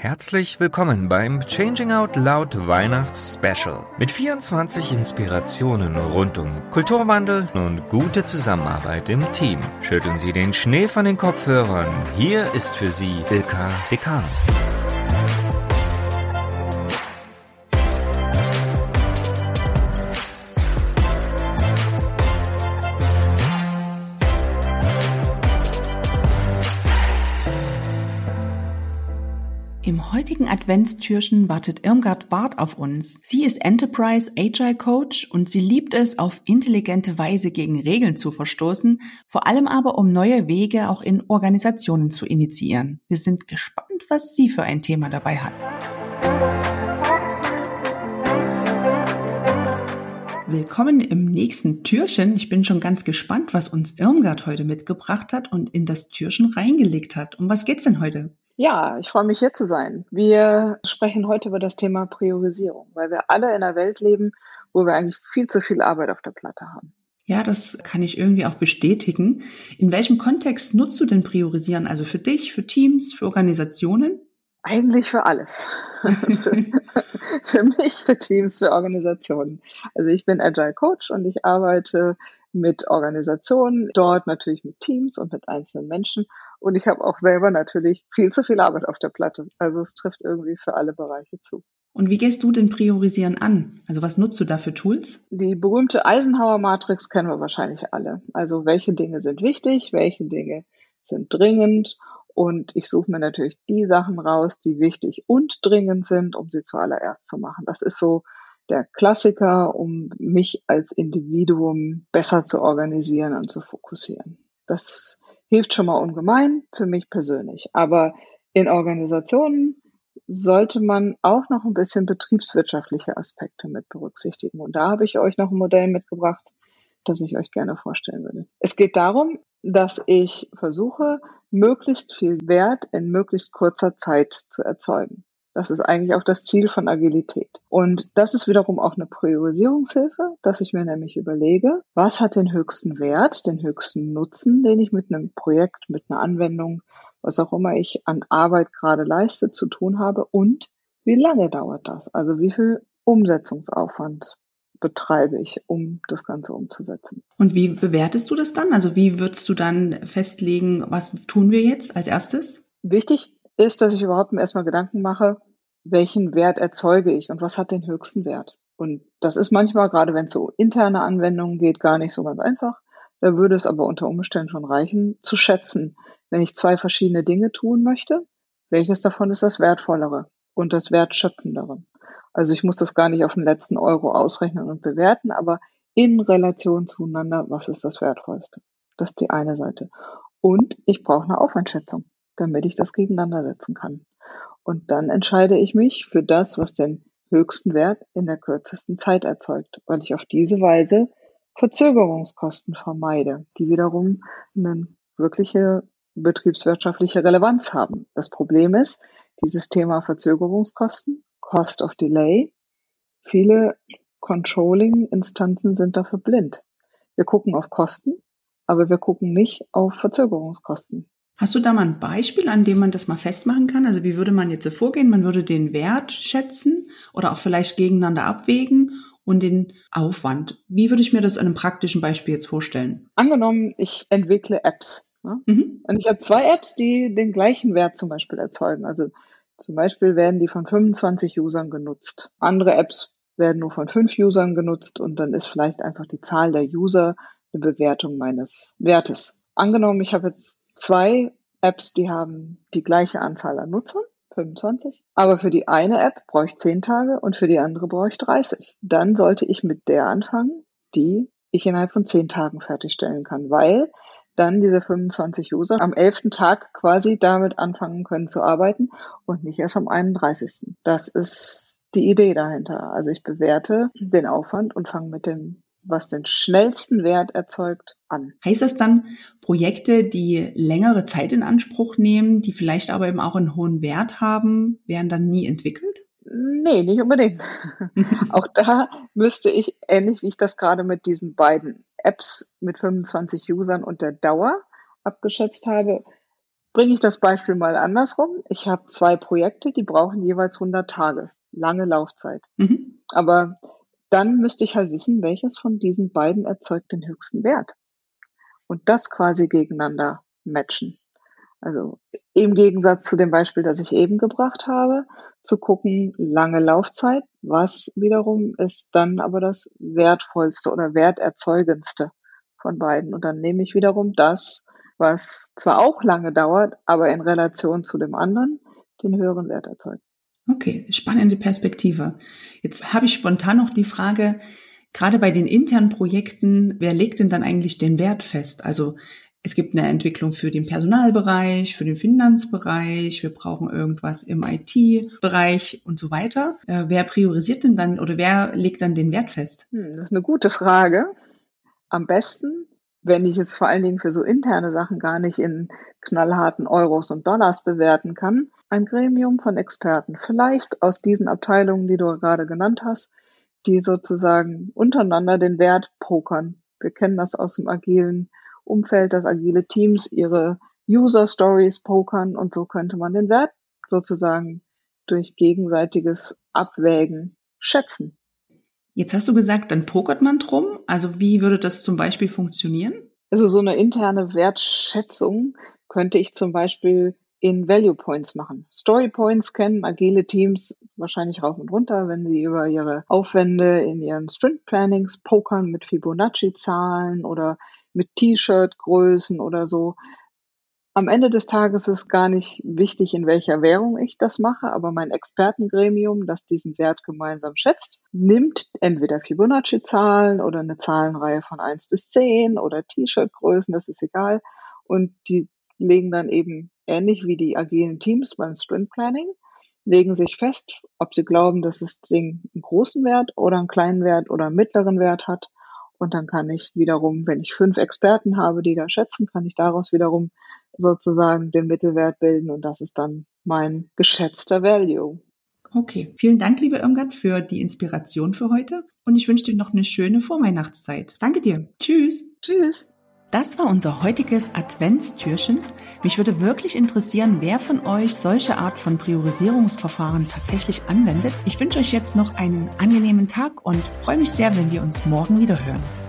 Herzlich willkommen beim Changing Out Loud Weihnachts Special mit 24 Inspirationen rund um Kulturwandel und gute Zusammenarbeit im Team. Schütteln Sie den Schnee von den Kopfhörern. Hier ist für Sie Ilka Dekanus. Im heutigen Adventstürchen wartet Irmgard Barth auf uns. Sie ist Enterprise Agile Coach und sie liebt es, auf intelligente Weise gegen Regeln zu verstoßen, vor allem aber um neue Wege auch in Organisationen zu initiieren. Wir sind gespannt, was sie für ein Thema dabei hat. Willkommen im nächsten Türchen. Ich bin schon ganz gespannt, was uns Irmgard heute mitgebracht hat und in das Türchen reingelegt hat. Um was geht's denn heute? Ja, ich freue mich hier zu sein. Wir sprechen heute über das Thema Priorisierung, weil wir alle in einer Welt leben, wo wir eigentlich viel zu viel Arbeit auf der Platte haben. Ja, das kann ich irgendwie auch bestätigen. In welchem Kontext nutzt du denn Priorisieren? Also für dich, für Teams, für Organisationen? Eigentlich für alles. für, für mich, für Teams, für Organisationen. Also ich bin Agile Coach und ich arbeite mit Organisationen, dort natürlich mit Teams und mit einzelnen Menschen. Und ich habe auch selber natürlich viel zu viel Arbeit auf der Platte. Also es trifft irgendwie für alle Bereiche zu. Und wie gehst du denn Priorisieren an? Also was nutzt du da für Tools? Die berühmte Eisenhower-Matrix kennen wir wahrscheinlich alle. Also welche Dinge sind wichtig, welche Dinge sind dringend. Und ich suche mir natürlich die Sachen raus, die wichtig und dringend sind, um sie zuallererst zu machen. Das ist so der Klassiker, um mich als Individuum besser zu organisieren und zu fokussieren. Das hilft schon mal ungemein für mich persönlich. Aber in Organisationen sollte man auch noch ein bisschen betriebswirtschaftliche Aspekte mit berücksichtigen. Und da habe ich euch noch ein Modell mitgebracht, das ich euch gerne vorstellen würde. Es geht darum, dass ich versuche, möglichst viel Wert in möglichst kurzer Zeit zu erzeugen. Das ist eigentlich auch das Ziel von Agilität. Und das ist wiederum auch eine Priorisierungshilfe, dass ich mir nämlich überlege, was hat den höchsten Wert, den höchsten Nutzen, den ich mit einem Projekt, mit einer Anwendung, was auch immer ich an Arbeit gerade leiste, zu tun habe und wie lange dauert das? Also wie viel Umsetzungsaufwand betreibe ich, um das Ganze umzusetzen. Und wie bewertest du das dann? Also wie würdest du dann festlegen, was tun wir jetzt als erstes? Wichtig ist, dass ich überhaupt erstmal Gedanken mache, welchen Wert erzeuge ich und was hat den höchsten Wert. Und das ist manchmal, gerade wenn es so interne Anwendungen geht, gar nicht so ganz einfach. Da würde es aber unter Umständen schon reichen, zu schätzen, wenn ich zwei verschiedene Dinge tun möchte, welches davon ist das Wertvollere und das Wertschöpfendere. Also ich muss das gar nicht auf den letzten Euro ausrechnen und bewerten, aber in Relation zueinander, was ist das Wertvollste? Das ist die eine Seite. Und ich brauche eine Aufwandschätzung damit ich das gegeneinander setzen kann. Und dann entscheide ich mich für das, was den höchsten Wert in der kürzesten Zeit erzeugt, weil ich auf diese Weise Verzögerungskosten vermeide, die wiederum eine wirkliche betriebswirtschaftliche Relevanz haben. Das Problem ist, dieses Thema Verzögerungskosten, Cost of Delay, viele Controlling-Instanzen sind dafür blind. Wir gucken auf Kosten, aber wir gucken nicht auf Verzögerungskosten. Hast du da mal ein Beispiel, an dem man das mal festmachen kann? Also wie würde man jetzt so vorgehen? Man würde den Wert schätzen oder auch vielleicht gegeneinander abwägen und den Aufwand. Wie würde ich mir das an einem praktischen Beispiel jetzt vorstellen? Angenommen, ich entwickle Apps. Ne? Mhm. Und ich habe zwei Apps, die den gleichen Wert zum Beispiel erzeugen. Also zum Beispiel werden die von 25 Usern genutzt. Andere Apps werden nur von fünf Usern genutzt und dann ist vielleicht einfach die Zahl der User eine Bewertung meines Wertes. Angenommen, ich habe jetzt zwei Apps, die haben die gleiche Anzahl an Nutzern, 25. Aber für die eine App brauche ich 10 Tage und für die andere brauche ich 30. Dann sollte ich mit der anfangen, die ich innerhalb von 10 Tagen fertigstellen kann, weil dann diese 25 User am 11. Tag quasi damit anfangen können zu arbeiten und nicht erst am 31. Das ist die Idee dahinter. Also ich bewerte den Aufwand und fange mit dem was den schnellsten Wert erzeugt, an. Heißt das dann, Projekte, die längere Zeit in Anspruch nehmen, die vielleicht aber eben auch einen hohen Wert haben, werden dann nie entwickelt? Nee, nicht unbedingt. auch da müsste ich, ähnlich wie ich das gerade mit diesen beiden Apps mit 25 Usern und der Dauer abgeschätzt habe, Bringe ich das Beispiel mal andersrum. Ich habe zwei Projekte, die brauchen jeweils 100 Tage, lange Laufzeit. Mhm. Aber dann müsste ich halt wissen, welches von diesen beiden erzeugt den höchsten Wert. Und das quasi gegeneinander matchen. Also im Gegensatz zu dem Beispiel, das ich eben gebracht habe, zu gucken, lange Laufzeit, was wiederum ist dann aber das wertvollste oder werterzeugendste von beiden. Und dann nehme ich wiederum das, was zwar auch lange dauert, aber in Relation zu dem anderen den höheren Wert erzeugt. Okay, spannende Perspektive. Jetzt habe ich spontan noch die Frage, gerade bei den internen Projekten, wer legt denn dann eigentlich den Wert fest? Also es gibt eine Entwicklung für den Personalbereich, für den Finanzbereich, wir brauchen irgendwas im IT-Bereich und so weiter. Äh, wer priorisiert denn dann oder wer legt dann den Wert fest? Hm, das ist eine gute Frage. Am besten, wenn ich es vor allen Dingen für so interne Sachen gar nicht in knallharten Euros und Dollars bewerten kann, ein Gremium von Experten, vielleicht aus diesen Abteilungen, die du gerade genannt hast, die sozusagen untereinander den Wert pokern. Wir kennen das aus dem agilen Umfeld, dass agile Teams ihre User Stories pokern und so könnte man den Wert sozusagen durch gegenseitiges Abwägen schätzen. Jetzt hast du gesagt, dann pokert man drum. Also wie würde das zum Beispiel funktionieren? Also so eine interne Wertschätzung könnte ich zum Beispiel in Value Points machen. Story Points kennen agile Teams wahrscheinlich rauf und runter, wenn sie über ihre Aufwände in ihren Sprint Plannings pokern mit Fibonacci-Zahlen oder mit T-Shirt-Größen oder so. Am Ende des Tages ist gar nicht wichtig, in welcher Währung ich das mache, aber mein Expertengremium, das diesen Wert gemeinsam schätzt, nimmt entweder Fibonacci-Zahlen oder eine Zahlenreihe von eins bis zehn oder T-Shirt-Größen, das ist egal. Und die legen dann eben ähnlich wie die agilen Teams beim Sprint Planning, legen sich fest, ob sie glauben, dass das Ding einen großen Wert oder einen kleinen Wert oder einen mittleren Wert hat und dann kann ich wiederum, wenn ich fünf Experten habe, die da schätzen, kann ich daraus wiederum sozusagen den Mittelwert bilden und das ist dann mein geschätzter Value. Okay, vielen Dank, liebe Irmgard, für die Inspiration für heute und ich wünsche dir noch eine schöne Vorweihnachtszeit. Danke dir. Tschüss. Tschüss. Das war unser heutiges Adventstürchen. Mich würde wirklich interessieren, wer von euch solche Art von Priorisierungsverfahren tatsächlich anwendet. Ich wünsche euch jetzt noch einen angenehmen Tag und freue mich sehr, wenn wir uns morgen wieder hören.